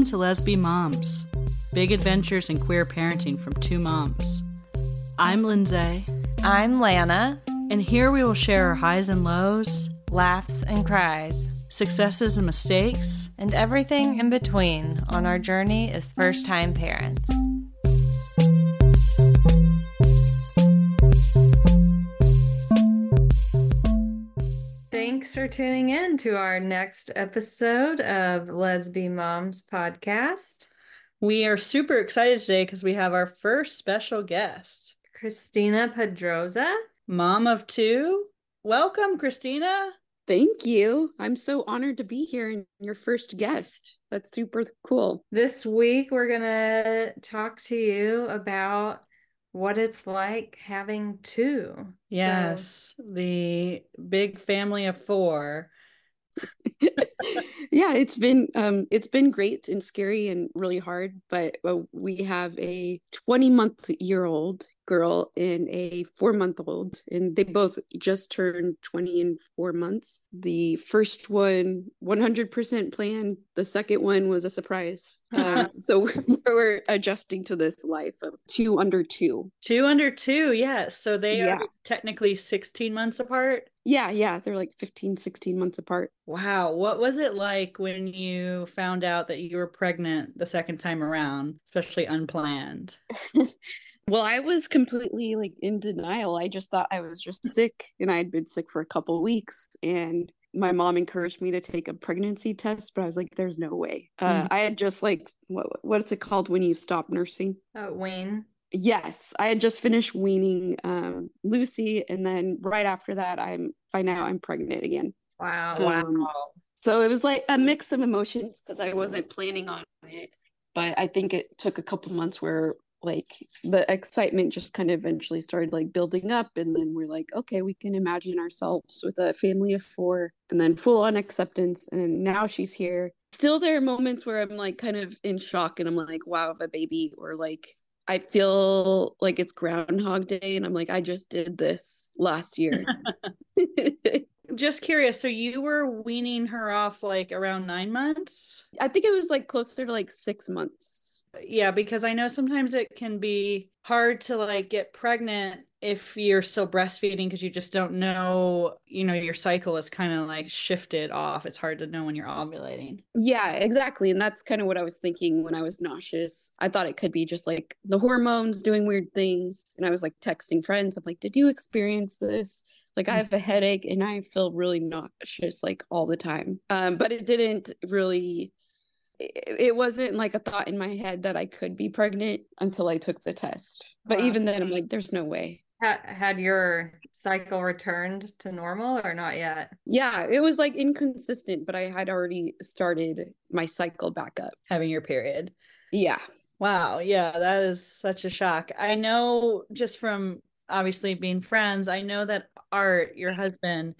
Welcome to Lesbi Moms Big Adventures in Queer Parenting from Two Moms. I'm Lindsay, I'm Lana. and here we will share our highs and lows, Laughs and cries, successes and mistakes. and everything in between on our journey as first time parents. Tuning in to our next episode of Lesbi Moms podcast. We are super excited today because we have our first special guest, Christina Pedroza. mom of two. Welcome, Christina. Thank you. I'm so honored to be here and your first guest. That's super cool. This week, we're going to talk to you about what it's like having two. So- Yes, the big family of four. yeah, it's been um it's been great and scary and really hard, but uh, we have a 20 month year old girl and a 4 month old and they both just turned 20 in 4 months. The first one 100% planned, the second one was a surprise. Um, so we're adjusting to this life of two under two. Two under two, yes. So they Yeah. are technically 16 months apart. Yeah, yeah, they're like 15 16 months apart. Wow. What was it like when you found out that you were pregnant the second time around, especially unplanned? Well, I was completely like in denial. I just thought I was just sick and I had been sick for a couple weeks and my mom encouraged me to take a pregnancy test, but I was like there's no way. Uh, Mm. I had just like what what's it called when you stop nursing? Uh, Wayne. Yes, I had just finished weaning um, Lucy and then right after that I'm find out I'm pregnant again. Wow. Um, So it was like a mix of emotions because I wasn't planning on it, but I think it took a couple months where like the excitement just kind of eventually started like building up, and then we're like, okay, we can imagine ourselves with a family of four, and then full on acceptance, and now she's here. Still, there are moments where I'm like kind of in shock, and I'm like, wow, I have a baby, or like I feel like it's Groundhog Day, and I'm like, I just did this last year. Just curious. So you were weaning her off like around nine months? I think it was like closer to like six months. Yeah, because I know sometimes it can be hard to like get pregnant if you're still breastfeeding because you just don't know, you know, your cycle is kind of like shifted off. It's hard to know when you're ovulating. Yeah, exactly. And that's kind of what I was thinking when I was nauseous. I thought it could be just like the hormones doing weird things. And I was like texting friends. I'm like, did you experience this? Like, I have a headache and I feel really nauseous like all the time. Um, but it didn't really, it, wasn't like a thought in my head that I could be pregnant until I took the test. But Wow. even then, I'm like, there's no way. Ha- had your cycle returned to normal or not yet? Yeah, it was like inconsistent, but I had already started my cycle back up. having your period. Yeah. Wow, yeah, that is such a shock. I know just from obviously being friends, I know that Art, your husband,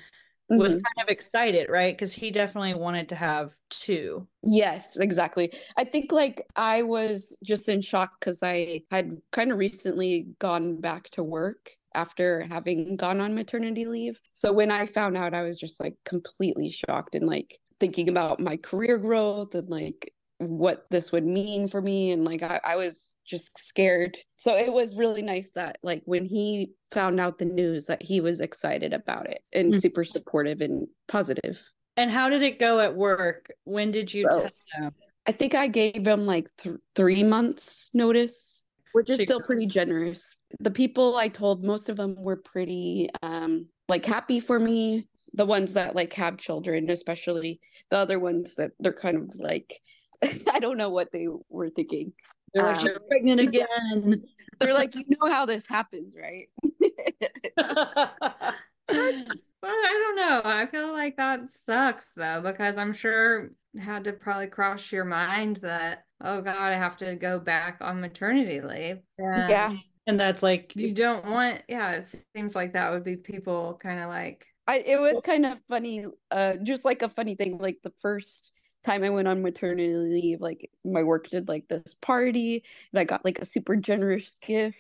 was Mhm. kind of excited, right? Because he definitely wanted to have two. Yes, exactly. I think like I was just in shock because I had kind of recently gone back to work after having gone on maternity leave. So when I found out, I was just like completely shocked and like thinking about my career growth and like what this would mean for me. And like I, I was just scared. So it was really nice that like when he found out the news that he was excited about it and Mm. super supportive and positive. And how did it go at work? When did you tell him? I think I gave him like th- three months notice, which is So- still pretty generous. The people I told, most of them were pretty um like happy for me. The ones that like have children, especially the other ones that they're kind of like I don't know what they were thinking. They're like, Um, "You're pregnant again. They're like, you know how this happens, right? Well, I don't know. I feel like that sucks though, because I'm sure it had to probably cross your mind that, oh God, I have to go back on maternity leave. And Yeah. and that's like, You don't want, yeah, it seems like that would be people kind of like, I it was kind of funny, uh, just like a funny thing. Like the first time I went on maternity leave, like my work did like this party, and I got like a super generous gift.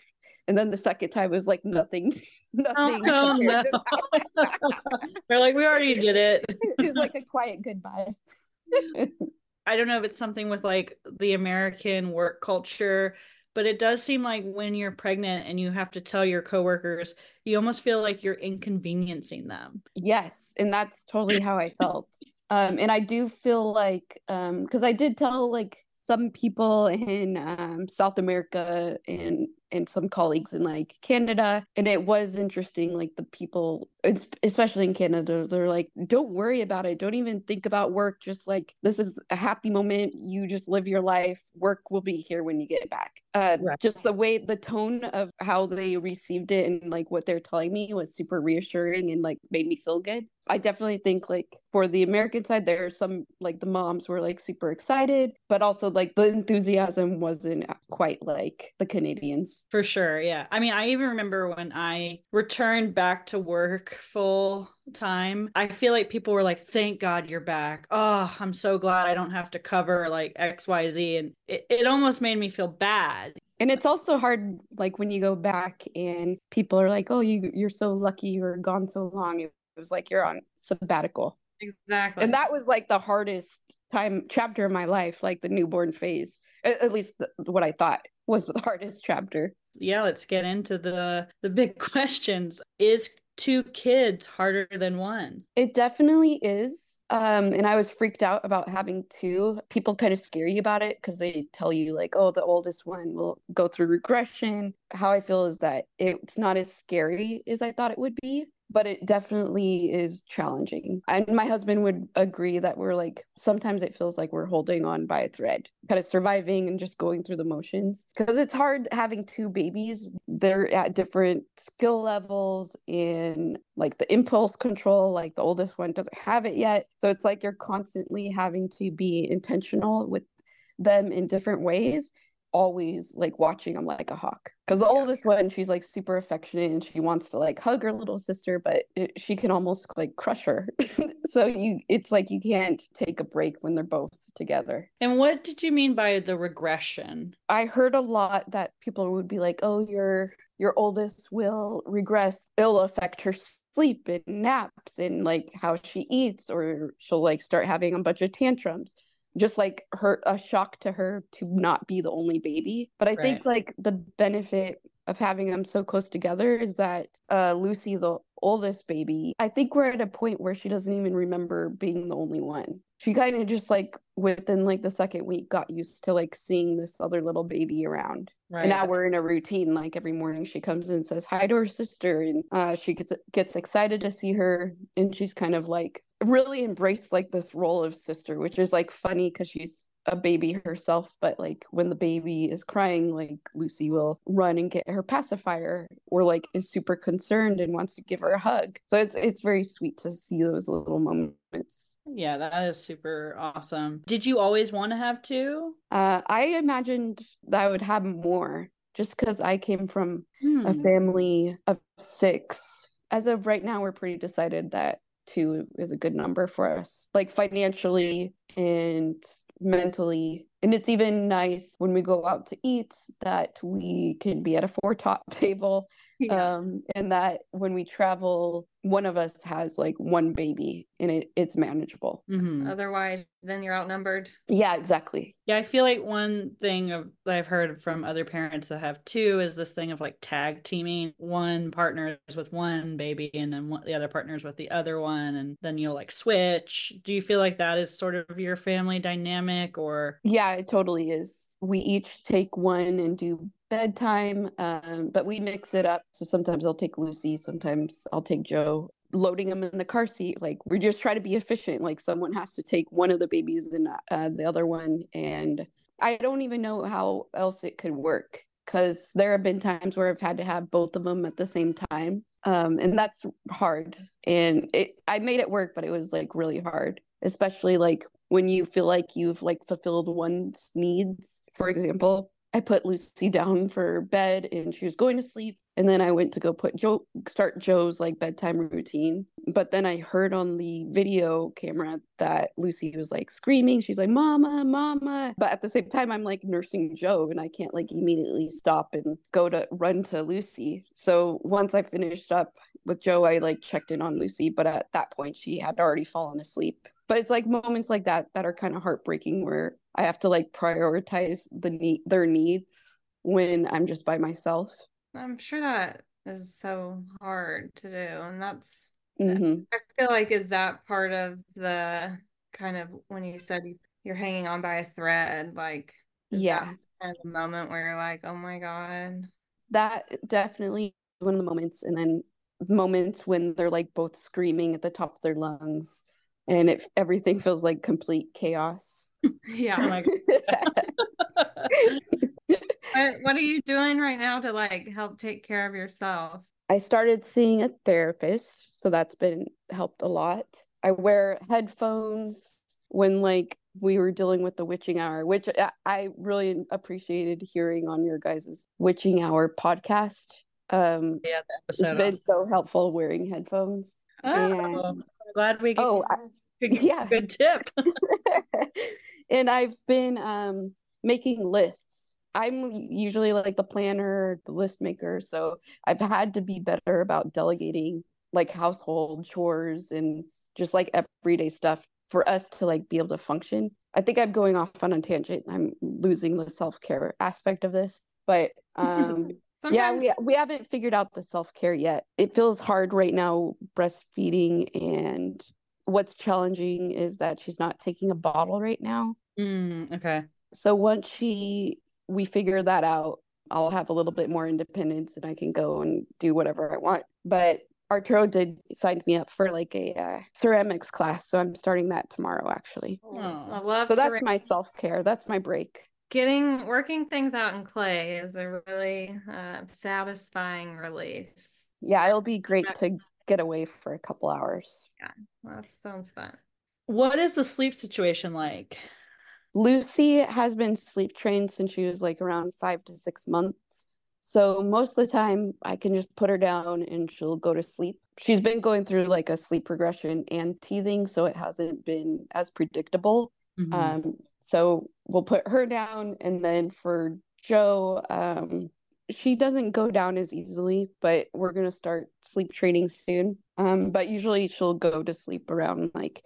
And then the second time was like nothing, oh, nothing. oh no. They're like, we already did it. It was like a quiet goodbye. I don't know if it's something with like the American work culture, but it does seem like when you're pregnant and you have to tell your coworkers, you almost feel like you're inconveniencing them. Yes, and that's totally how I felt. Um, and I do feel like um, because I did tell like some people in um, South America and and some colleagues in like Canada. And it was interesting, like the people, especially in Canada, they're like, don't worry about it. Don't even think about work. Just like, this is a happy moment. You just live your life. Work will be here when you get back. Uh, right. Just the way, the tone of how they received it and like what they're telling me was super reassuring and like made me feel good. I definitely think like for the American side, there are some like the moms were like super excited, but also like the enthusiasm wasn't quite like the Canadians. For sure. Yeah. I mean, I even remember when I returned back to work full time, I feel like people were like, thank God you're back. Oh, I'm so glad I don't have to cover like XYZ. And it, it almost made me feel bad. And it's also hard, like when you go back and people are like, oh, you, you're so lucky you were gone so long. It was like you're on sabbatical. Exactly. And that was like the hardest time chapter of my life, like the newborn phase, at, at least the, what I thought was the hardest chapter. Yeah, let's get into the the big questions. Is two kids harder than one? It definitely is. Um, and I was freaked out about having two. People kind of scare you about it because they tell you like, oh, the oldest one will go through regression. How I feel is that it's not as scary as I thought it would be but it definitely is challenging. And my husband would agree that we're like, sometimes it feels like we're holding on by a thread, kind of surviving and just going through the motions. Because it's hard having two babies. They're at different skill levels in like the impulse control, like the oldest one doesn't have it yet. So it's like you're constantly having to be intentional with them in different ways always like watching them like a hawk. Because the yeah. oldest one she's like super affectionate and she wants to like hug her little sister but it, she can almost like crush her. So you it's like you can't take a break when they're both together. And what did you mean by the regression? I heard a lot that people would be like oh your your oldest will regress. It'll affect her sleep and naps and like how she eats or she'll like start having a bunch of tantrums just like her a shock to her to not be the only baby but i right. think like the benefit of having them so close together is that uh lucy the oldest baby i think we're at a point where she doesn't even remember being the only one she kind of just like within like the second week got used to like seeing this other little baby around right. and now we're in a routine like every morning she comes and says hi to her sister and uh, she gets gets excited to see her and she's kind of like really embraced like this role of sister which is like funny because she's a baby herself, but like when the baby is crying, like Lucy will run and get her pacifier or like is super concerned and wants to give her a hug. So it's it's very sweet to see those little moments. Yeah, that is super awesome. Did you always want to have two? Uh, I imagined that I would have more just because I came from hmm. a family of six. As of right now, we're pretty decided that two is a good number for us, like financially and mentally. And it's even nice when we go out to eat that we can be at a four top table yeah. um and that when we travel one of us has like one baby and it, it's manageable. Mm-hmm. otherwise then you're outnumbered. Yeah exactly. Yeah i feel like one thing of that i've heard from other parents that have two is this thing of like tag teaming. One partner is with one baby and then one, the other partner is with the other one and then you'll like switch. Do you feel like that is sort of your family dynamic or? Yeah it totally is. We each take one and do bedtime um, but we mix it up. So sometimes i'll take lucy sometimes i'll take joe. Loading them in the car seat like we just try to be efficient. Like someone has to take one of the babies and uh, the other one. And i don't even know how else it could work because there have been times where i've had to have both of them at the same time. Um, and that's hard. And it i made it work but it was like really hard especially like when you feel like you've like fulfilled one's needs. For example I put Lucy down for bed and she was going to sleep. And then I went to go put Joe, start Joe's like bedtime routine. But then I heard on the video camera that Lucy was like screaming. She's like, Mama, Mama. But at the same time, I'm like nursing Joe and I can't like immediately stop and go to run to Lucy. So once I finished up with Joe, I like checked in on Lucy. But at that point, she had already fallen asleep but it's like moments like that that are kind of heartbreaking where I have to like prioritize the need their needs when I'm just by myself. I'm sure that is so hard to do. And that's, hmm I feel like, is that part of the kind of when you said you're hanging on by a thread? Like, Yeah, kind of moment where you're like, oh my God. that definitely one of the moments, and then moments when they're like both screaming at the top of their lungs, and it everything feels like complete chaos. Yeah. My What, what are you doing right now to like help take care of yourself? I started seeing a therapist, so that's been helped a lot. I wear headphones when like we were dealing with the witching hour, which I, I really appreciated hearing on your guys' witching hour podcast. Um, yeah, the it's episode. been so helpful wearing headphones. Oh, and- I'm glad we get Oh, I- good, yeah. good tip. and I've been um making lists. I'm usually like the planner, the list maker, so I've had to be better about delegating like household chores and just like everyday stuff for us to like be able to function. I think I'm going off on a tangent. I'm losing the self-care aspect of this, but um yeah, we we haven't figured out the self-care yet. It feels hard right now breastfeeding and what's challenging is that she's not taking a bottle right now. Mm, okay. So once she we figure that out, I'll have a little bit more independence and I can go and do whatever I want. But Arturo did sign me up for like a uh, ceramics class, so I'm starting that tomorrow actually. I Oh. love So that's ceramic- my self-care. That's my break. getting working things out in clay is a really uh, satisfying release. Yeah, it'll be great to get away for a couple hours. Yeah. That sounds fun. What is the sleep situation like? Lucy has been sleep trained since she was like around five to six months. So most of the time I can just put her down and she'll go to sleep. She's been going through like a sleep regression and teething, so it hasn't been as predictable. Mhm. Um, so we'll put her down, and then for Joe, um, she doesn't go down as easily, but we're gonna start sleep training soon. Um, but usually she'll go to sleep around like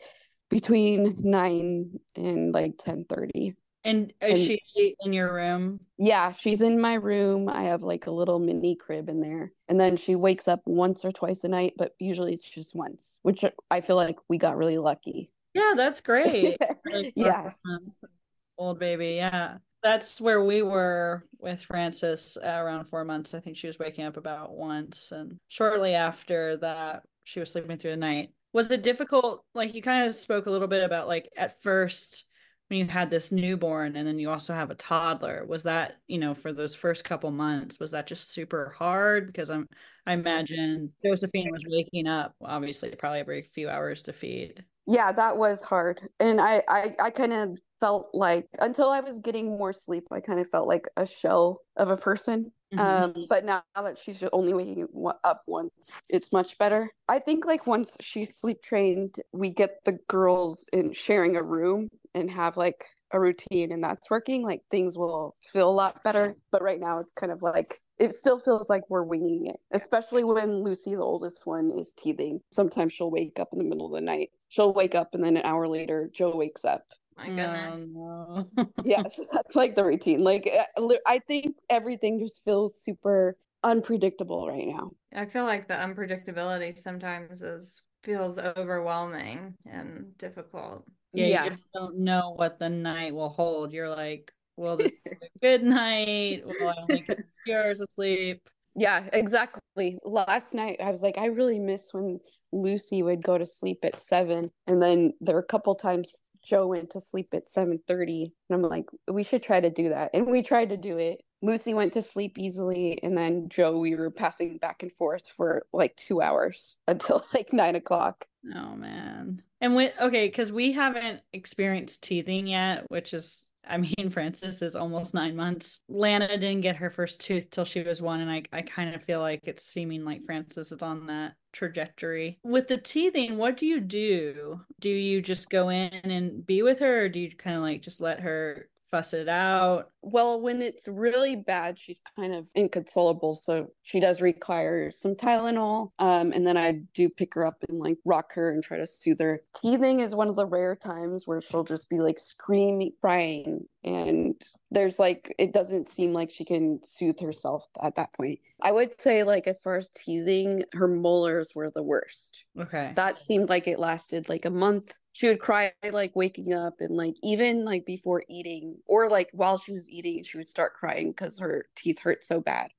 between nine and like ten thirty. and is and- she in your room? Yeah, she's in my room. I have like a little mini crib in there, and then she wakes up once or twice a night, but usually it's just once, which I feel like we got really lucky. Yeah, that's great. Like, Yeah. Old baby, yeah. That's where we were with Frances at around four months. I think she was waking up about once. And shortly after that, she was sleeping through the night. Was it difficult? Like you kind of spoke a little bit about like at first when you had this newborn and then you also have a toddler. Was that, you know, for those first couple months, was that just super hard? Because I'm I imagine Josephine was waking up obviously probably every few hours to feed. Yeah, that was hard. And I I, I kind of felt like until I was getting more sleep, I kind of felt like a shell of a person. Mhm. Um, but now that she's just only waking up once, it's much better. I think like once she's sleep trained, we get the girls in sharing a room and have like a routine and that's working, like things will feel a lot better. But right now it's kind of like it still feels like we're winging it, especially when Lucy, the oldest one, is teething. Sometimes she'll wake up in the middle of the night. She'll wake up and then an hour later, Joe wakes up. My goodness. Oh, no. Yeah, so that's like the routine. Like uh, I think everything just feels super unpredictable right now. I feel like the unpredictability sometimes is feels overwhelming and difficult. Yeah, Yeah. you just don't know what the night will hold. You're like, will this be a good night? Will I only get two hours of sleep? Yeah, exactly. Last night I was like, I really miss when Lucy would go to sleep at seven, and then there were a couple times Joe went to sleep at seven thirty, and I'm like, we should try to do that, and we tried to do it. Lucy went to sleep easily, and then Joe, we were passing back and forth for like two hours until like nine o'clock. Oh man. And when okay, because we haven't experienced teething yet, which is I mean, Frances is almost nine months. Lana didn't get her first tooth till she was one, and I, I kind of feel like it's seeming like Frances is on that trajectory. With the teething, what do you do? Do you just go in and be with her, or do you kind of like just let her fuss it out? Well, when it's really bad, she's kind of inconsolable. So she does require some Tylenol. Um, and then I do pick her up and like rock her and try to soothe her. Teething is one of the rare times where she'll just be like screaming, crying. And there's like, it doesn't seem like she can soothe herself at that point. I would say, like, as far as teething, her molars were the worst. Okay. That seemed like it lasted like a month she would cry like waking up and like even like before eating or like while she was eating she would start crying because her teeth hurt so bad.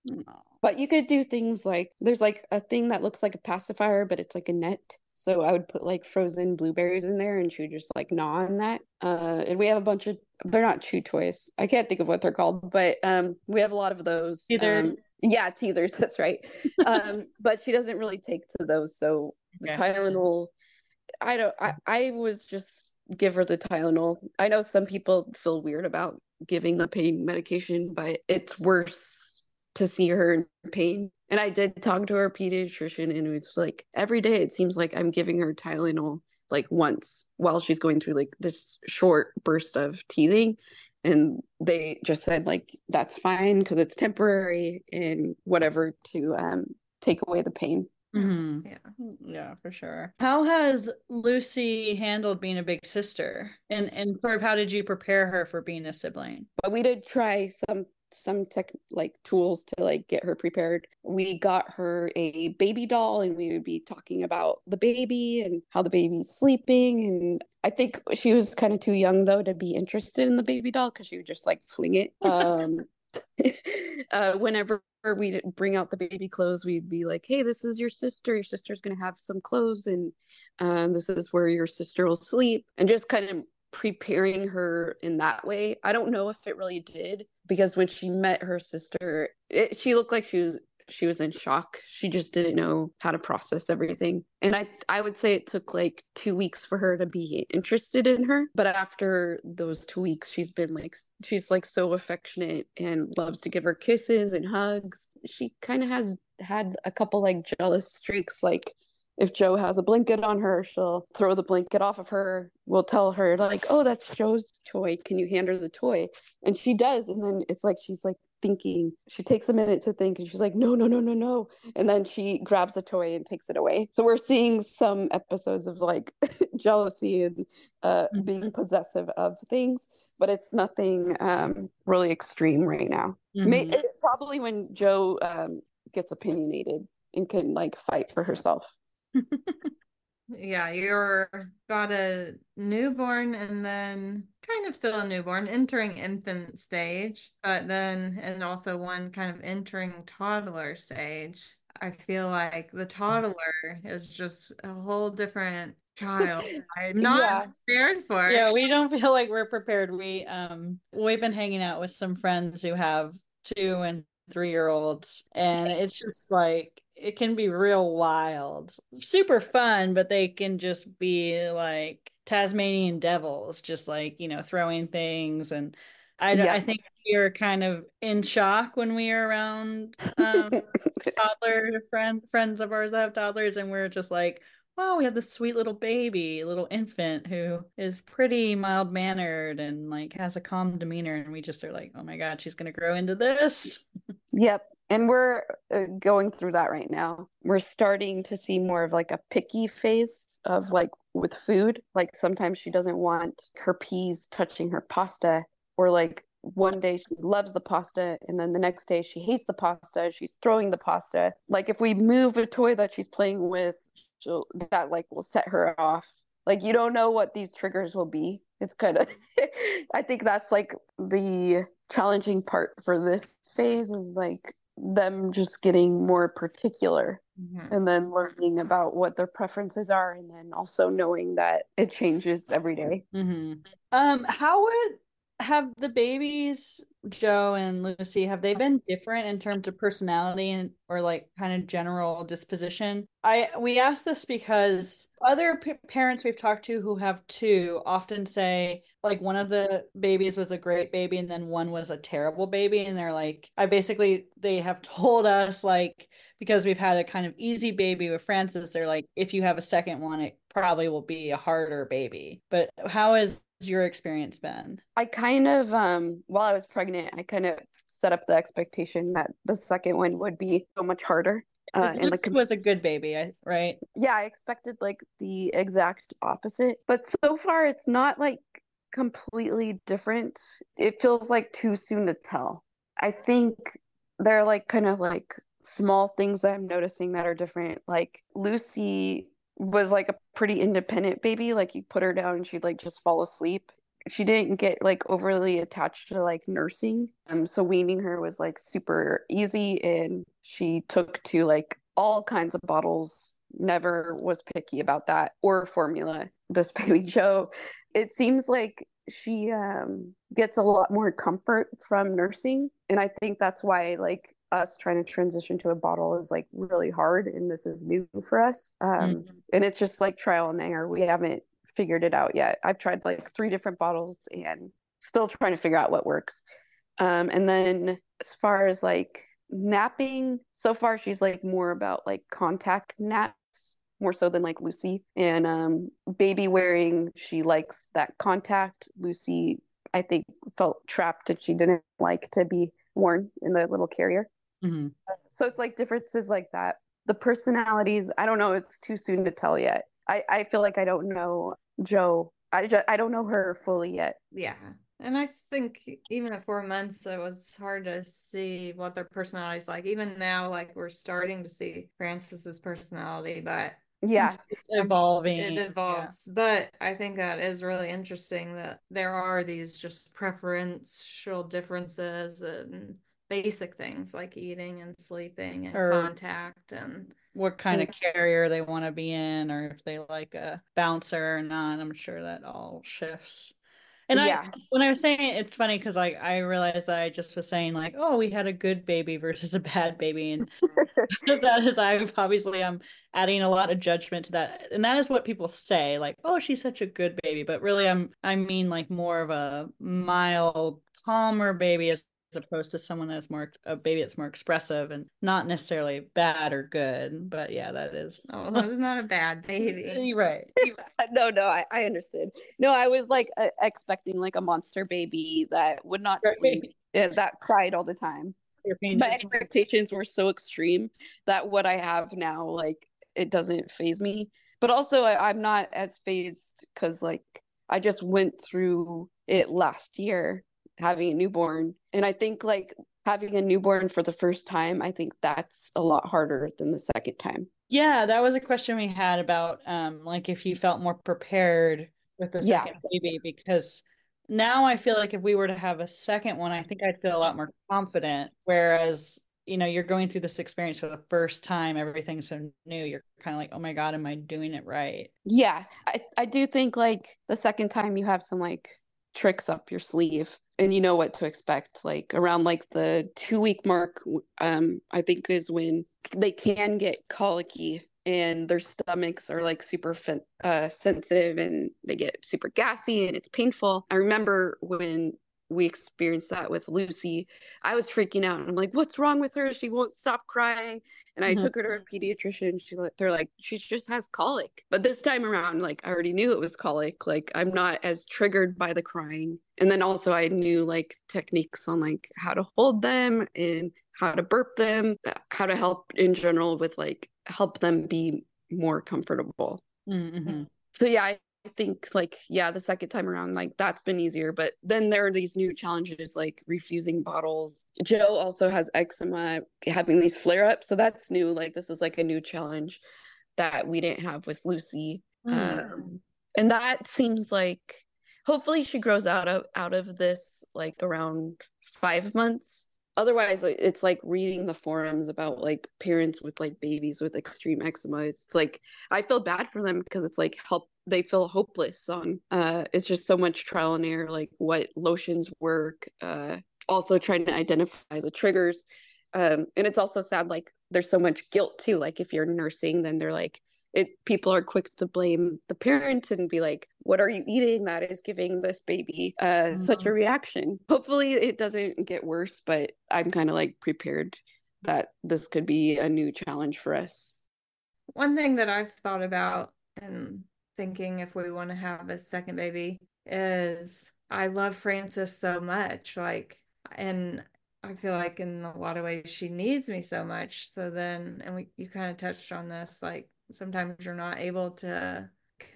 But you could do things like there's like a thing that looks like a pacifier but it's like a net. So i would put like frozen blueberries in there and she would just like gnaw on that. Uh and we have a bunch of they're not chew toys. I can't think of what they're called but um we have a lot of those Teethers. um, yeah teethers that's right. Um but she doesn't really take to those so the tylenol I don't I, I was just give her the Tylenol. I know some people feel weird about giving the pain medication, but it's worse to see her in pain. And I did talk to her pediatrician and it's like every day it seems like I'm giving her Tylenol like once while she's going through like this short burst of teething and they just said like that's fine because it's temporary and whatever to um take away the pain. Mhm. Yeah. Yeah, for sure. How has Lucy handled being a big sister? And and sort of how did you prepare her for being a sibling? but we did try some some tech like tools to like get her prepared we got her a baby doll and we would be talking about the baby and how the baby's sleeping and i think she was kind of too young though to be interested in the baby doll because she would just like fling it um uh whenever we'd bring out the baby clothes we'd be like hey this is your sister your sister's gonna have some clothes and um, this is where your sister will sleep and just kind of preparing her in that way. I don't know if it really did because when she met her sister, it, she looked like she was she was in shock. She just didn't know how to process everything. And I I would say it took like 2 weeks for her to be interested in her, but after those 2 weeks she's been like she's like so affectionate and loves to give her kisses and hugs. She kind of has had a couple like jealous streaks like if Joe has a blanket on her, she'll throw the blanket off of her. We'll tell her, like, oh, that's Joe's toy. Can you hand her the toy? And she does. And then it's like she's like thinking. She takes a minute to think and she's like, no, no, no, no, no. And then she grabs the toy and takes it away. So we're seeing some episodes of like jealousy and uh, Mhm. being possessive of things. But it's nothing um, really extreme right now. May- Mhm. it's probably when Joe um, gets opinionated and can like fight for herself. Yeah, you're got a newborn and then kind of still a newborn, entering infant stage, but then and also one kind of entering toddler stage. I feel like the toddler is just a whole different child. I'm not Yeah. prepared for Yeah, we don't feel like we're prepared. We um we've been hanging out with some friends who have two and three year olds, and it's just like it can be real wild. Super fun, but they can just be like Tasmanian devils, just like, you know, throwing things and I, Yeah. I think we are kind of in shock when we are around um, toddler friend friends of ours that have toddlers, and we're just like, wow, we have this sweet little baby, little infant who is pretty mild mannered and like has a calm demeanor, and we just are like, oh my god, she's gonna grow into this. Yep. And we're uh, going through that right now. We're starting to see more of like a picky phase of like with food. Like sometimes she doesn't want her peas touching her pasta, or like one day she loves the pasta, and then the next day she hates the pasta. She's throwing the pasta. Like if we move a toy that she's playing with, she'll, that like will set her off. Like you don't know what these triggers will be. It's kind of, I think that's like the challenging part for this phase is like them just getting more particular Mhm. and then learning about what their preferences are and then also knowing that it changes every day. Mm-hmm. Um, how would have the babies, Joe and Lucy, have they been different in terms of personality and or like kind of general disposition? I we ask this because other p parents we've talked to who have two often say like one of the babies was a great baby and then one was a terrible baby, and they're like, I basically they have told us like because we've had a kind of easy baby with Frances, they're like, if you have a second one, it probably will be a harder baby. But how has your experience been? I kind of um while I was pregnant, I kind of set up the expectation that the second one would be so much harder. Uh, and the was a good baby, right? Yeah, I expected like the exact opposite, but so far it's not like completely different. It feels like too soon to tell. I think they're like kind of like small things that I'm noticing that are different. Like Lucy was like a pretty independent baby. Like you put her down and she'd like just fall asleep. She didn't get like overly attached to like nursing. Um so weaning her was like super easy and she took to like all kinds of bottles, never was picky about that or formula. This baby Joe, it seems like she um gets a lot more comfort from nursing and I think that's why like us trying to transition to a bottle is like really hard and this is new for us um, mm-hmm. and it's just like trial and error. We haven't figured it out yet. I've tried like three different bottles and still trying to figure out what works. Um, and then as far as like napping so far she's like more about like contact naps more so than like lucy. And um, baby wearing she likes that contact. Lucy i think felt trapped and she didn't like to be worn in the little carrier Mm-hmm. So it's like differences like that. The personalities, I don't know. It's too soon to tell yet. I, I feel like I don't know Joe. I just, I don't know her fully yet. Yeah. And I think even at four months, it was hard to see what their personalities like. Even now, like we're starting to see Frances's personality, but yeah, it's evolving. It evolves, yeah. but I think that is really interesting that there are these just preferential differences and basic things like eating and sleeping and or contact and what kind of carrier they want to be in or if they like a bouncer or not i'm sure that all shifts and yeah. I, when I was saying it, it's funny because like I realized that I just was saying like, oh, we had a good baby versus a bad baby, and that is I've obviously I'm adding a lot of judgment to that, and that is what people say like, oh, she's such a good baby, but really I'm I mean like more of a mild, calmer baby as opposed to someone that's more a baby that's more expressive and not necessarily bad or good. But yeah, that is. Oh, that is not a bad baby. right. no, no, I, I understood. No, I was like uh, expecting like a monster baby that would not right. sleep, yeah, that cried all the time. My expectations were so extreme that what I have now, like, it doesn't phase me. But also, I, I'm not as phased because, like, I just went through it last year having a newborn. And I think like having a newborn for the first time, I think that's a lot harder than the second time. Yeah, that was a question we had about um like if you felt more prepared with the second yeah. baby because now I feel like if we were to have a second one, I think I'd feel a lot more confident. Whereas, you know, you're going through this experience for the first time, everything's so new. You're kind of like, oh my God, am I doing it right? Yeah. I, I do think like the second time you have some like tricks up your sleeve and you know what to expect like around like the two week mark um i think is when they can get colicky and their stomachs are like super uh, sensitive and they get super gassy and it's painful. I remember when we experienced that with Lucy. I was freaking out. I'm like, what's wrong with her? She won't stop crying. And I mm-hmm. took her to a pediatrician. She they're like, she just has colic. But this time around, like I already knew it was colic. Like I'm not as triggered by the crying. And then also I knew like techniques on like how to hold them and how to burp them, how to help in general with like help them be more comfortable. Mm-hmm. So yeah, I think like yeah, the second time around like that's been easier, but then there are these new challenges like refusing bottles. Joe also has eczema, having these flare ups, so that's new. Like this is like a new challenge that we didn't have with Lucy, mm. um, and that seems like hopefully she grows out of out of this like around five months otherwise it's like reading the forums about like parents with like babies with extreme eczema it's like i feel bad for them because it's like help they feel hopeless on uh it's just so much trial and error like what lotions work uh also trying to identify the triggers um and it's also sad like there's so much guilt too like if you're nursing then they're like it people are quick to blame the parent and be like what are you eating that is giving this baby uh mm-hmm. such a reaction hopefully it doesn't get worse but i'm kind of like prepared that this could be a new challenge for us one thing that i've thought about and thinking if we want to have a second baby is I love Frances so much. Like, and I feel like in a lot of ways she needs me so much. So then, and we, you kind of touched on this, like sometimes you're not able to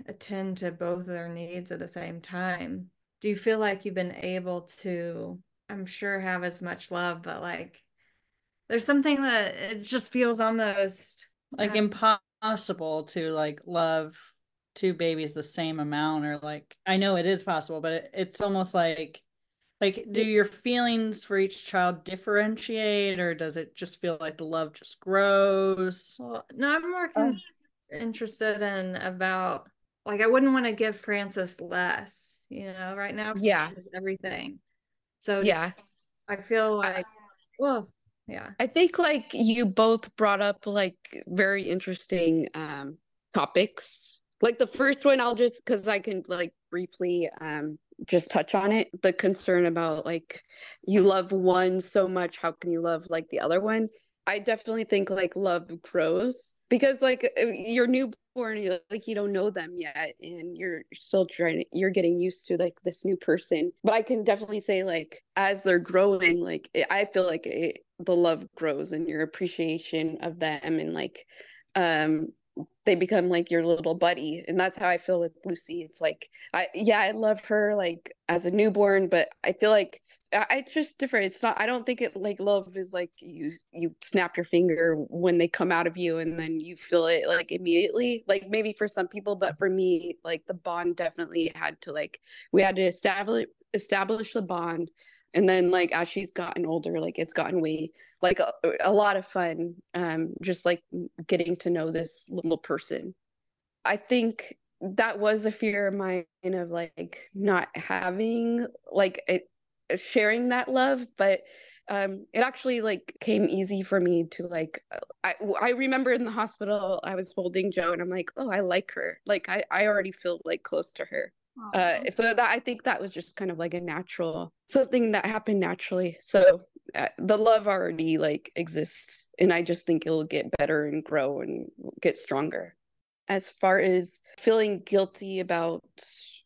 attend to both of their needs at the same time. Do you feel like you've been able to, I'm sure, have as much love, but like there's something that it just feels almost like uh, impossible to like love two babies the same amount or like I know it is possible, but it, it's almost like like do your feelings for each child differentiate or does it just feel like the love just grows? Well, no, I'm more con- oh. interested in about like I wouldn't want to give frances less, you know, right now. Yeah. Everything. So yeah, I feel like, well, yeah. I think like you both brought up like very interesting um topics. Like the first one, I'll just because I can like briefly um just touch on it. The concern about like you love one so much, how can you love like the other one? I definitely think like love grows because like you're newborn you like you don't know them yet and you're still trying you're getting used to like this new person but i can definitely say like as they're growing like i feel like it, the love grows and your appreciation of them and like um they become like your little buddy and that's how i feel with lucy. It's like i yeah i love her like as a newborn but i feel like it's just different. It's not i don't think it like love is like you you snap your finger when they come out of you and then you feel it like immediately. Like maybe for some people but for me like the bond definitely had to like we had to establish establish the bond and then like as she's gotten older like it's gotten way like a, a lot of fun um just like getting to know this little person. I think that was a fear of mine of like not having like it, sharing that love but um it actually like came easy for me to like i i remember in the hospital i was holding joe and i'm like oh i like her. Like i i already feel like close to her. Uh, so that I think that was just kind of like a natural something that happened naturally. So uh, the love already like exists, and I just think it'll get better and grow and get stronger. As far as feeling guilty about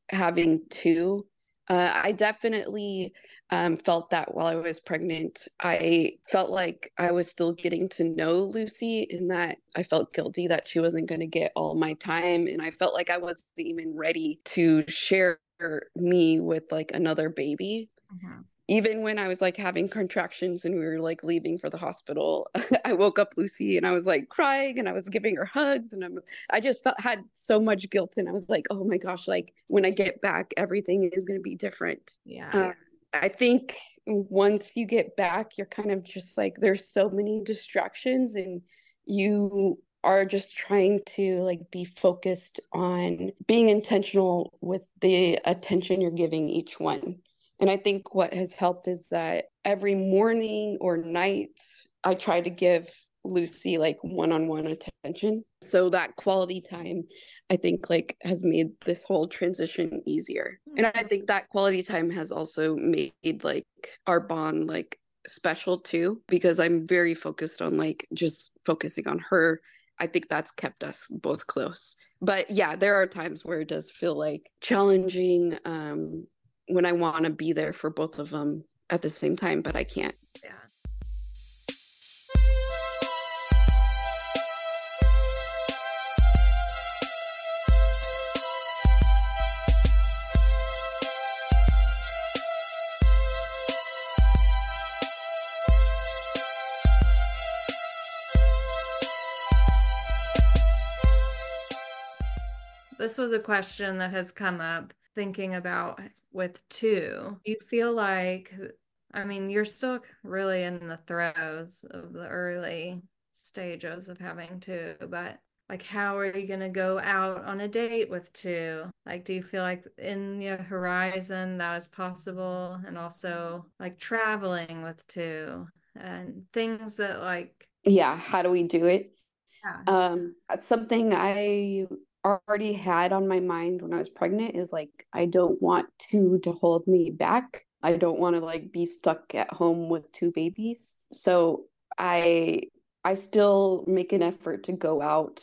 having two, uh, I definitely um, felt that while I was pregnant. I felt like I was still getting to know Lucy, and that I felt guilty that she wasn't going to get all my time. And I felt like I wasn't even ready to share me with like another baby. Mm-hmm. Even when I was like having contractions and we were like leaving for the hospital, I woke up Lucy and I was like crying and I was giving her hugs and I'm I just felt had so much guilt and I was like, oh my gosh, like when I get back, everything is going to be different. Yeah. Um, I think once you get back, you're kind of just like there's so many distractions and you are just trying to like be focused on being intentional with the attention you're giving each one. And I think what has helped is that every morning or night I try to give Lucy like one-on-one attention. So that quality time I think like has made this whole transition easier. And I think that quality time has also made like our bond like special too because I'm very focused on like just focusing on her. I think that's kept us both close. But yeah, there are times where it does feel like challenging um when I want to be there for both of them at the same time, but I can't. This was a question that has come up thinking about with two. You feel like, I mean, you're still really in the throes of the early stages of having two, but like, how are you going to go out on a date with two? Like, do you feel like in the horizon that is possible? And also, like, traveling with two and things that, like, yeah, how do we do it? Yeah. Um, something I already had on my mind when I was pregnant is like I don't want two to hold me back. I don't want to like be stuck at home with two babies. So I I still make an effort to go out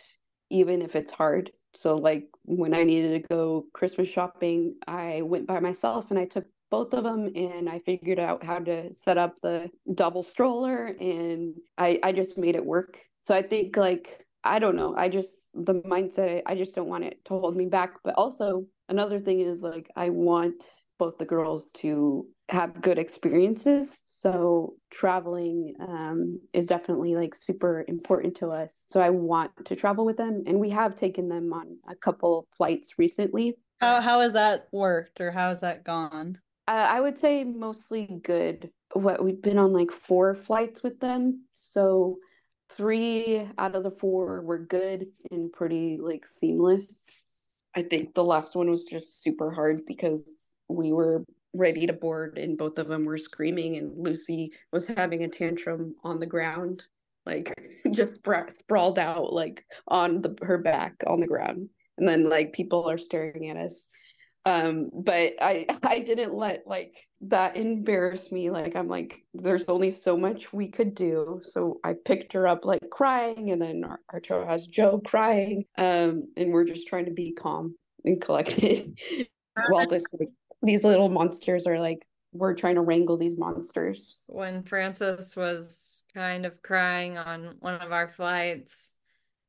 even if it's hard. so like when I needed to go Christmas shopping, I went by myself and I took both of them and I figured out how to set up the double stroller and I I just made it work. So I think like I don't know, I just the mindset I just don't want it to hold me back, but also another thing is like I want both the girls to have good experiences. So traveling um, is definitely like super important to us. So I want to travel with them, and we have taken them on a couple flights recently. How how has that worked, or how has that gone? Uh, I would say mostly good. What we've been on like four flights with them, so three out of the four were good and pretty like seamless. I think the last one was just super hard because we were ready to board and both of them were screaming and Lucy was having a tantrum on the ground like just sprawled out like on the her back on the ground and then like people are staring at us um but i i didn't let like that embarrass me like i'm like there's only so much we could do so i picked her up like crying and then our, arturo has joe crying um and we're just trying to be calm and collected while this like these little monsters are like we're trying to wrangle these monsters. When Frances was kind of crying on one of our flights,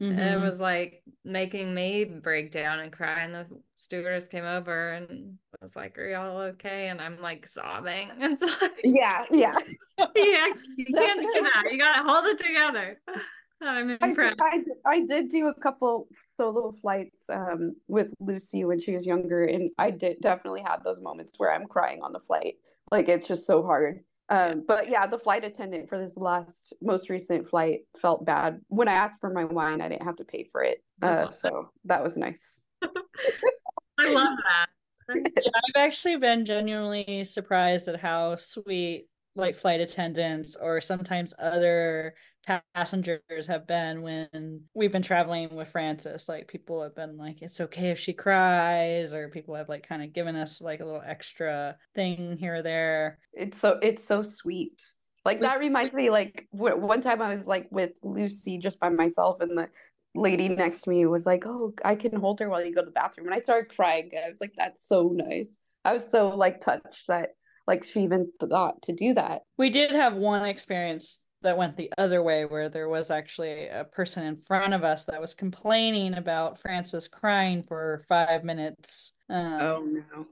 mm-hmm. it was like making me break down and cry. And the stewardess came over and was like, Are y'all okay? And I'm like sobbing. And so Yeah, yeah. yeah, you can't do that. You gotta hold it together. I'm impressed. I, I, I, did do a couple solo flights um, with Lucy when she was younger, and I did definitely have those moments where I'm crying on the flight. Like it's just so hard. Um, but yeah, the flight attendant for this last most recent flight felt bad. When I asked for my wine, I didn't have to pay for it. Uh, so that was nice. I love that. yeah, I've actually been genuinely surprised at how sweet like flight attendants or sometimes other passengers have been when we've been traveling with Frances. Like people have been like, it's okay if she cries, or people have like kind of given us like a little extra thing here or there. It's so it's so sweet. Like that reminds me, like one time I was like with Lucy just by myself, and the lady next to me was like, "Oh, I can hold her while you go to the bathroom," and I started crying. I was like, "That's so nice." I was so like touched that like she even thought to do that. We did have one experience that went the other way where there was actually a person in front of us that was complaining about Frances crying for five minutes. Um, oh no.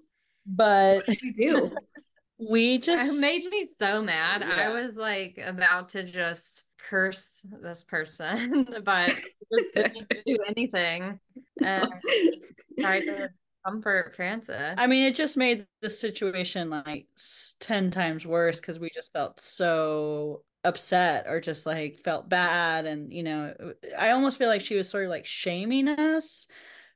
But we do. we just it made me so mad. Yeah. I was like about to just curse this person, but didn't do anything. And tried to comfort Frances. I mean, it just made the situation like 10 times worse because we just felt so upset or just like felt bad and you know i almost feel like she was sort of like shaming us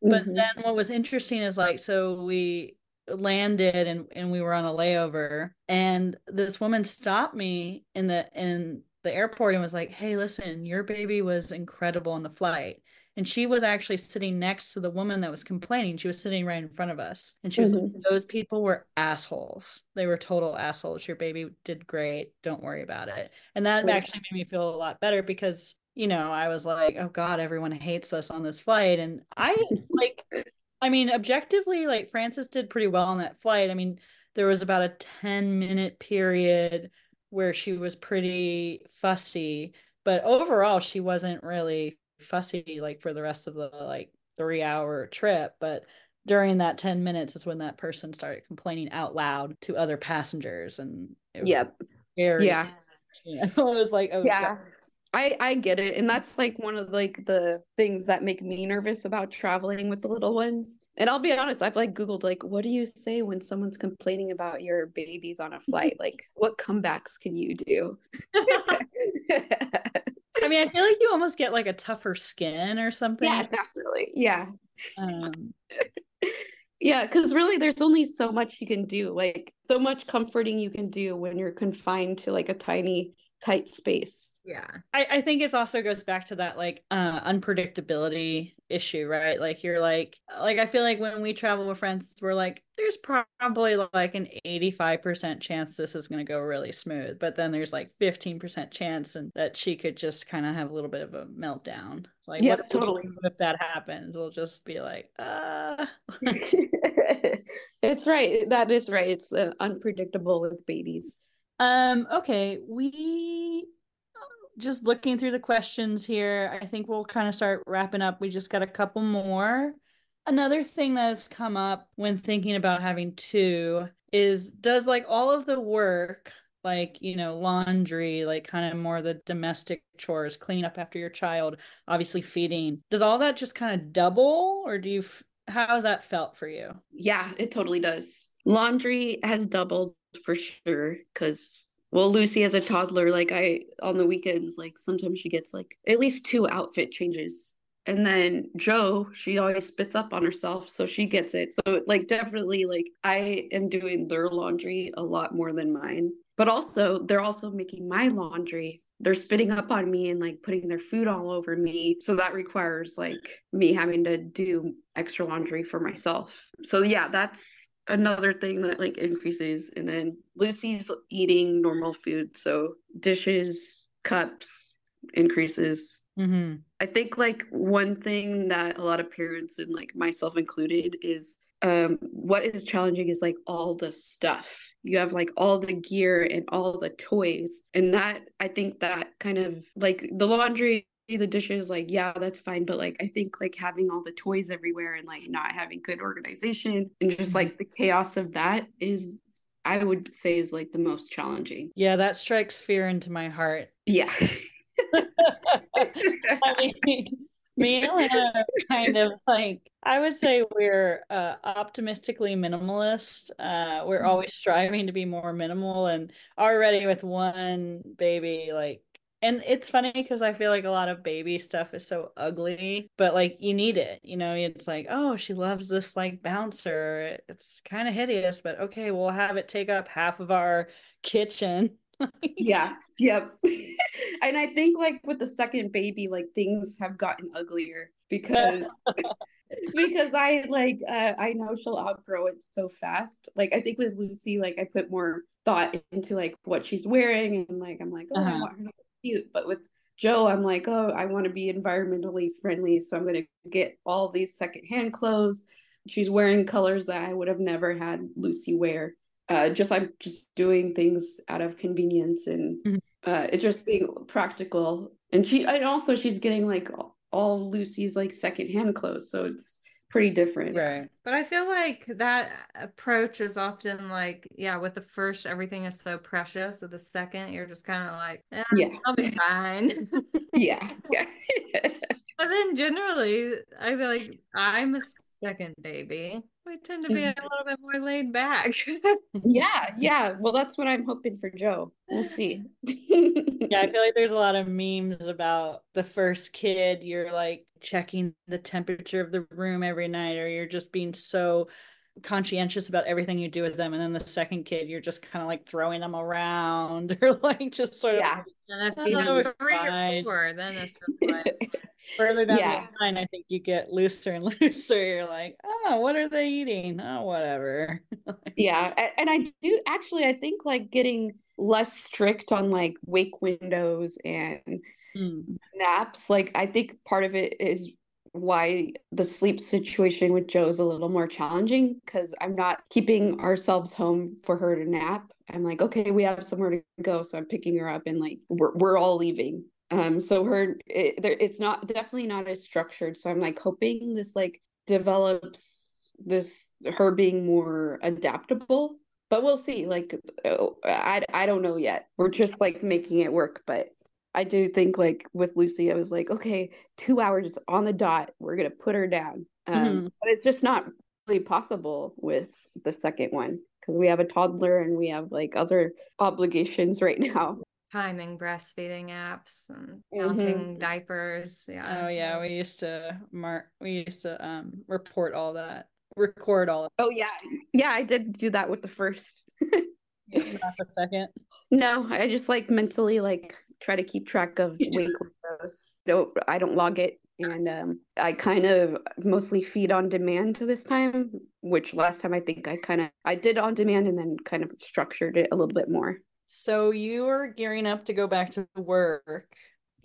but mm-hmm. then what was interesting is like so we landed and and we were on a layover and this woman stopped me in the in the airport and was like hey listen your baby was incredible on the flight and she was actually sitting next to the woman that was complaining. She was sitting right in front of us. And she was mm-hmm. like those people were assholes. They were total assholes. Your baby did great. Don't worry about it. And that actually made me feel a lot better because you know i was like oh god everyone hates us on this flight. And i like i mean objectively like Frances did pretty well on that flight. I mean there was about a 10 minute period where she was pretty fussy but overall she wasn't really fussy like for the rest of the like three hour trip but during that 10 minutes is when that person started complaining out loud to other passengers and yep very, yeah know, it was like oh yeah God. I, I get it and that's like one of like the things that make me nervous about traveling with the little ones and I'll be honest, I've like Googled like what do you say when someone's complaining about your babies on a flight? like what comebacks can you do? I mean, I feel like you almost get like a tougher skin or something. Yeah, definitely. Yeah. Um, yeah, because really there's only so much you can do, like so much comforting you can do when you're confined to like a tiny, tight space. yeah. I, I think it also goes back to that like uh unpredictability issue, right? Like you're like like I feel like when we travel with friends, we're like, there's probably like an 85% chance this is gonna go really smooth. But then there's like 15% chance and that she could just kind of have a little bit of a meltdown. It's like Yeah, what do we totally. if that happens? We'll just be like, uh it's right. That is right. It's uh, unpredictable with babies. Um, okay, we just looking through the questions here, I think we'll kind of start wrapping up. We just got a couple more. Another thing that has come up when thinking about having two is does like all of the work, like, you know, laundry, like kind of more the domestic chores, clean up after your child, obviously feeding, does all that just kind of double or do you, f- how's that felt for you? Yeah, it totally does. Laundry has doubled for sure because well, Lucy as a toddler, like I on the weekends, like sometimes she gets like at least two outfit changes. And then Joe, she always spits up on herself, so she gets it. So like definitely like I am doing their laundry a lot more than mine. But also they're also making my laundry. They're spitting up on me and like putting their food all over me. So that requires like me having to do extra laundry for myself. So yeah, that's another thing that like increases and then lucy's eating normal food so dishes cups increases Mm-hmm. i think like one thing that a lot of parents and like myself included is um what is challenging is like all the stuff you have like all the gear and all the toys and that i think that kind of like the laundry the dishes like yeah that's fine but like i think like having all the toys everywhere and like not having good organization and just like the chaos of that is i would say is like the most challenging Yeah, that strikes fear into my heart. yeah I mean, me and Lana kind of like I would say we're uh, optimistically minimalist. Uh, we're always striving to be more minimal, and already with one baby, like, and it's funny because I feel like a lot of baby stuff is so ugly, but like you need it. You know, it's like, oh, she loves this like bouncer. It's kind of hideous, but okay, we'll have it take up half of our kitchen. yeah yep and i think like with the second baby like things have gotten uglier because because i like uh, i know she'll outgrow it so fast like i think with lucy like i put more thought into like what she's wearing and like i'm like oh i Uh-huh. want her to cute but with joe i'm like oh i want to be environmentally friendly so i'm going to get all these secondhand clothes she's wearing colors that i would have never had lucy wear uh, just I'm just doing things out of convenience and Mhm. uh, it just being practical. And she and also she's getting like all Lucy's like secondhand clothes, so it's pretty different. Right. But I feel like that approach is often like, yeah, with the first, everything is so precious. With the second, you're just kind of like, eh, Yeah, I'll be fine. yeah, yeah. But then generally, I feel like I'm a second baby. We tend to be a little bit more laid back. yeah, yeah. Well, that's what I'm hoping for Joe. We'll see. Yeah, I feel like there's a lot of memes about the first kid. You're like checking the temperature of the room every night, or you're just being so conscientious about everything you do with them. And then the second kid, you're just kind of like throwing them around, or like just sort of Yeah. and if Oh, you know three or four, then it's just like, further down Yeah. the line. I think you get looser and looser. You're like, oh, what are they eating? Oh, whatever. Yeah, and I do actually I think like getting less strict on like wake windows and Hmm. naps like i think part of it is why the sleep situation with joe is a little more challenging because i'm not keeping ourselves home for her to nap. I'm like okay we have somewhere to go so i'm picking her up and like we're, we're all leaving. Um so her it, there, it's not definitely not as structured. So i'm like hoping this like develops this her being more adaptable but we'll see. Like uh, i i don't know yet. We're just like making it work but I do think like with Lucy, I was like, okay, two hours on the dot, we're gonna put her down. Um, Mhm. But it's just not really possible with the second one because we have a toddler and we have like other obligations right now. timing breastfeeding apps and Mhm. diapers. Yeah. Oh yeah, we used to mark. We used to um report all that, record all of Oh yeah, yeah, I did do that with the first. Not the second. no, I just like mentally like try to keep track of yeah. wake windows. No, I don't log it, and um, I kind of mostly feed on demand to this time. Which last time I think I kind of I did on demand and then kind of structured it a little bit more. So you are gearing up to go back to work.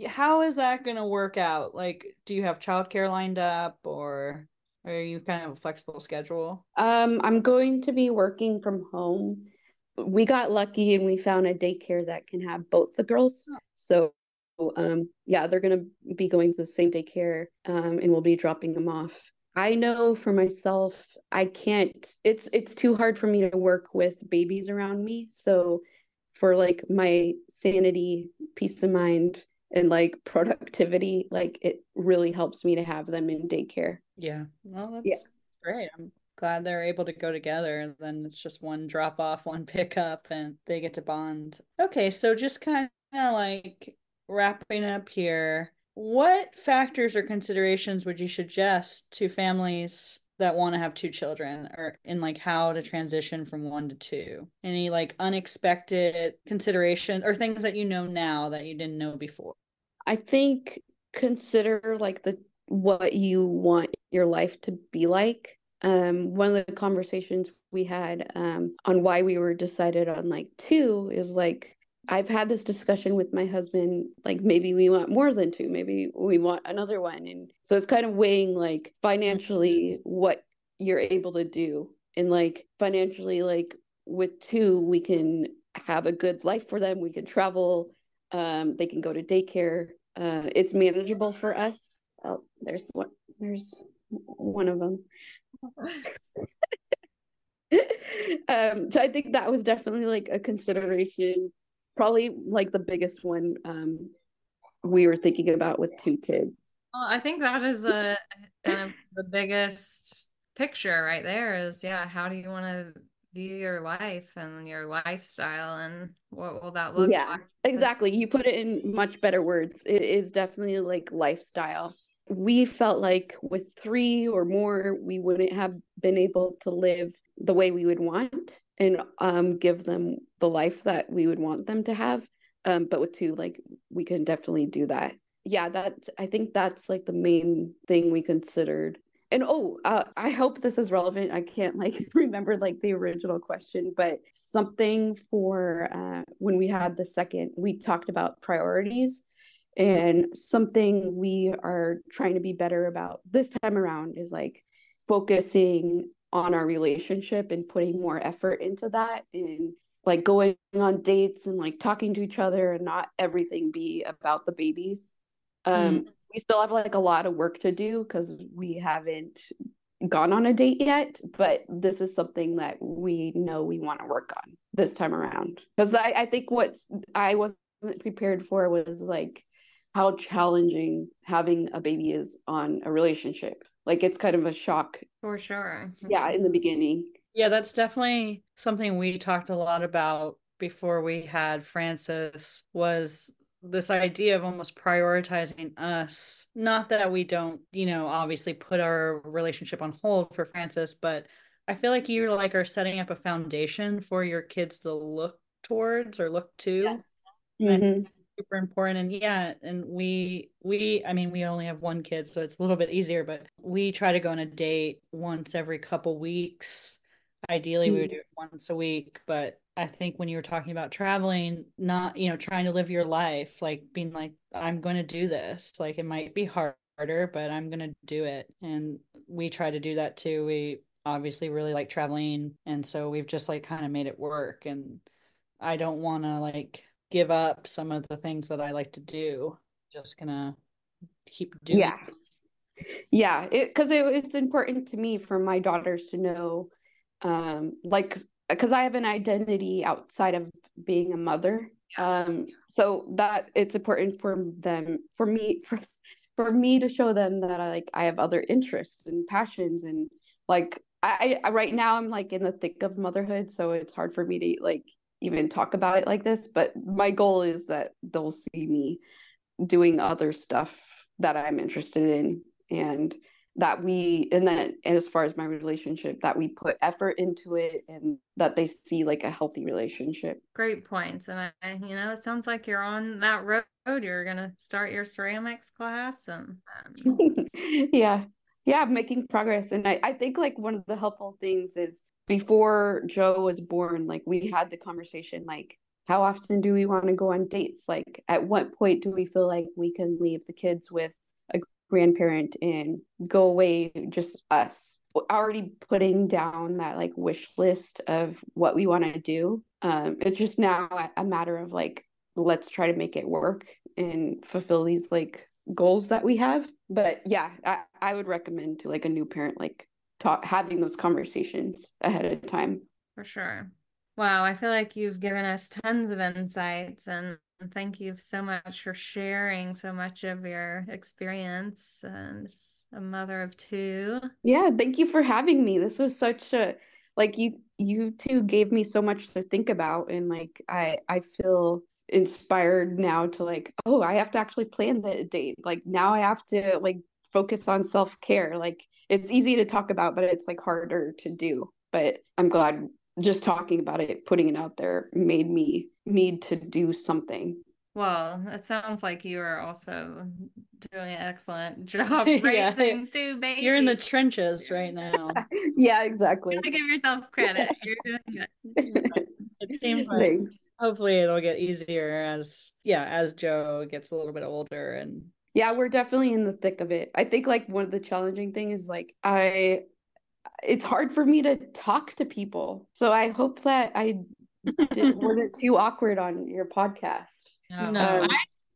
How is that going to work out? Like, do you have childcare lined up, or are you kind of a flexible schedule? Um, I'm going to be working from home we got lucky and we found a daycare that can have both the girls. Oh. So um yeah, they're gonna be going to the same daycare um and we'll be dropping them off. I know for myself, I can't it's it's too hard for me to work with babies around me. So for like my sanity, peace of mind, and like productivity, like it really helps me to have them in daycare. Yeah. Well that's yeah. great. I'm glad they're able to go together and then it's just one drop off one pickup and they get to bond. Okay so just kind of like wrapping up here what factors or considerations would you suggest to families that want to have two children or in like how to transition from one to two? Any like unexpected consideration or things that you know now that you didn't know before? I think consider like the what you want your life to be like um, one of the conversations we had um, on why we were decided on like two is like I've had this discussion with my husband like maybe we want more than two maybe we want another one. And so it's kind of weighing like financially what you're able to do. And like financially like with two we can have a good life for them. We can travel um, they can go to daycare. Uh, it's manageable for us. Oh there's what there's one of them um, so I think that was definitely like a consideration, probably like the biggest one um, we were thinking about with two kids. Well, I think that is a kind of the biggest picture right there is yeah, how do you want to view your life and your lifestyle and what will that look yeah, like? Exactly. You put it in much better words. It is definitely like lifestyle we felt like with three or more, we wouldn't have been able to live the way we would want and um, give them the life that we would want them to have. Um, but with two, like we can definitely do that. Yeah, that's I think that's like the main thing we considered. And oh, uh, I hope this is relevant. I can't like remember like the original question, but something for uh, when we had the second, we talked about priorities and something we are trying to be better about this time around is like focusing on our relationship and putting more effort into that and like going on dates and like talking to each other and not everything be about the babies. Um, mm. We still have like a lot of work to do because we haven't gone on a date yet, but this is something that we know we want to work on this time around. Because I, I think what I wasn't prepared for was like how challenging having a baby is on a relationship. Like it's kind of a shock. For sure. Yeah, in the beginning. Yeah, that's definitely something we talked a lot about before we had Frances was this idea of almost prioritizing us. Not that we don't, you know, obviously put our relationship on hold for Frances, but I feel like you like are setting up a foundation for your kids to look towards or look to. Yeah. Mm-hmm super important. And yeah and we we i mean we only have one kid so it's a little bit easier but we try to go on a date once every couple weeks. Ideally mm-hmm. we would do it once a week but i think when you were talking about traveling not you know trying to live your life like being like i'm going to do this like it might be harder but i'm going to do it. And we try to do that too. We obviously really like traveling and so we've just like kind of made it work. And i don't want to like give up some of the things that I like to do. Just gonna keep doing. Yeah, yeah. Because it, it, it's important to me for my daughters to know, um, like, because I have an identity outside of being a mother. Um, so that it's important for them, for me, for for me to show them that I like I have other interests and passions and like I, I right now I'm like in the thick of motherhood, so it's hard for me to like even talk about it like this, but my goal is that they'll see me doing other stuff that I'm interested in and that we and then as far as my relationship that we put effort into it and that they see like a healthy relationship. Great points and I, you know it sounds like you're on that road. You're gonna start your ceramics class and um... yeah. Yeah making progress and I, I think like one of the helpful things is before joe was born like we had the conversation like how often do we want to go on dates? Like at what point do we feel like we can leave the kids with a grandparent and go away just us? Already putting down that like wish list of what we want to do um it's just now a matter of like let's try to make it work and fulfill these like goals that we have. But yeah i, I would recommend to like a new parent like talk having those conversations ahead of time for sure Wow, I feel like you've given us tons of insights and thank you so much for sharing so much of your experience and a mother of two. Yeah, thank you for having me. This was such a like you you two gave me so much to think about and like I I feel inspired now to like oh, I have to actually plan the date. Like now I have to like focus on self-care. Like it's easy to talk about but it's like harder to do. But I'm glad just talking about it, putting it out there made me need to do something. Well, it sounds like you are also doing an excellent job raising yeah. two babies. You're in the trenches right now. yeah, exactly. You give yourself credit. You're doing it. it seems like Thanks. hopefully it'll get easier as yeah, as Joe gets a little bit older and yeah, we're definitely in the thick of it. I think like one of the challenging things is like I it's hard for me to talk to people. So I hope that I did, wasn't too awkward on your podcast. No, no um,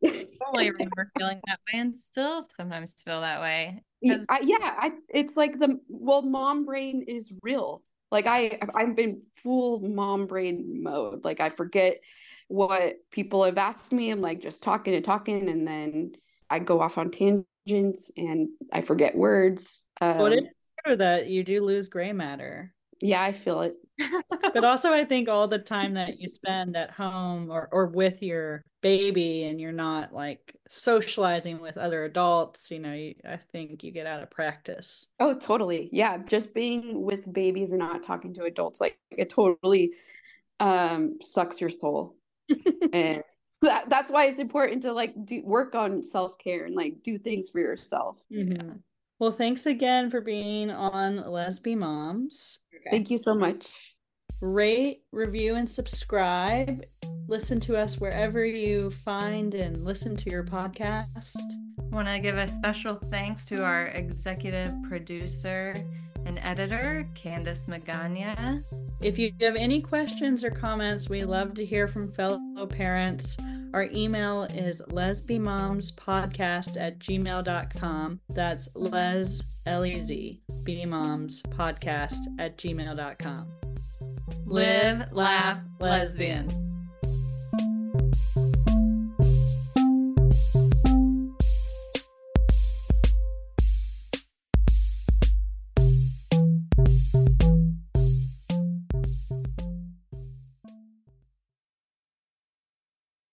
I totally remember feeling that way and still sometimes feel that way. I, yeah, I, it's like the well, mom brain is real. Like I, I've been full mom brain mode. Like I forget what people have asked me. I'm like just talking and talking, and then I go off on tangents and I forget words. Um, what true that you do lose gray matter. Yeah, I feel it. but also I think all the time that you spend at home or, or with your baby and you're not like socializing with other adults, you know, you, I think you get out of practice. Oh, totally. Yeah, just being with babies and not talking to adults like it totally um sucks your soul. and that, that's why it's important to like do work on self-care and like do things for yourself. Mm-hmm. Yeah. Well, thanks again for being on Lezbi Moms. Okay. Thank you so much. Rate, review, and subscribe. Listen to us wherever you find and listen to your podcast. Want to give a special thanks to our executive producer and editor, Candice Magana. If you have any questions or comments, we love to hear from fellow parents. Our email is lezbimomspodcast at gmail.com. That's les, L-E-Z, bmomspodcast at gmail.com. Live, laugh, lesbian.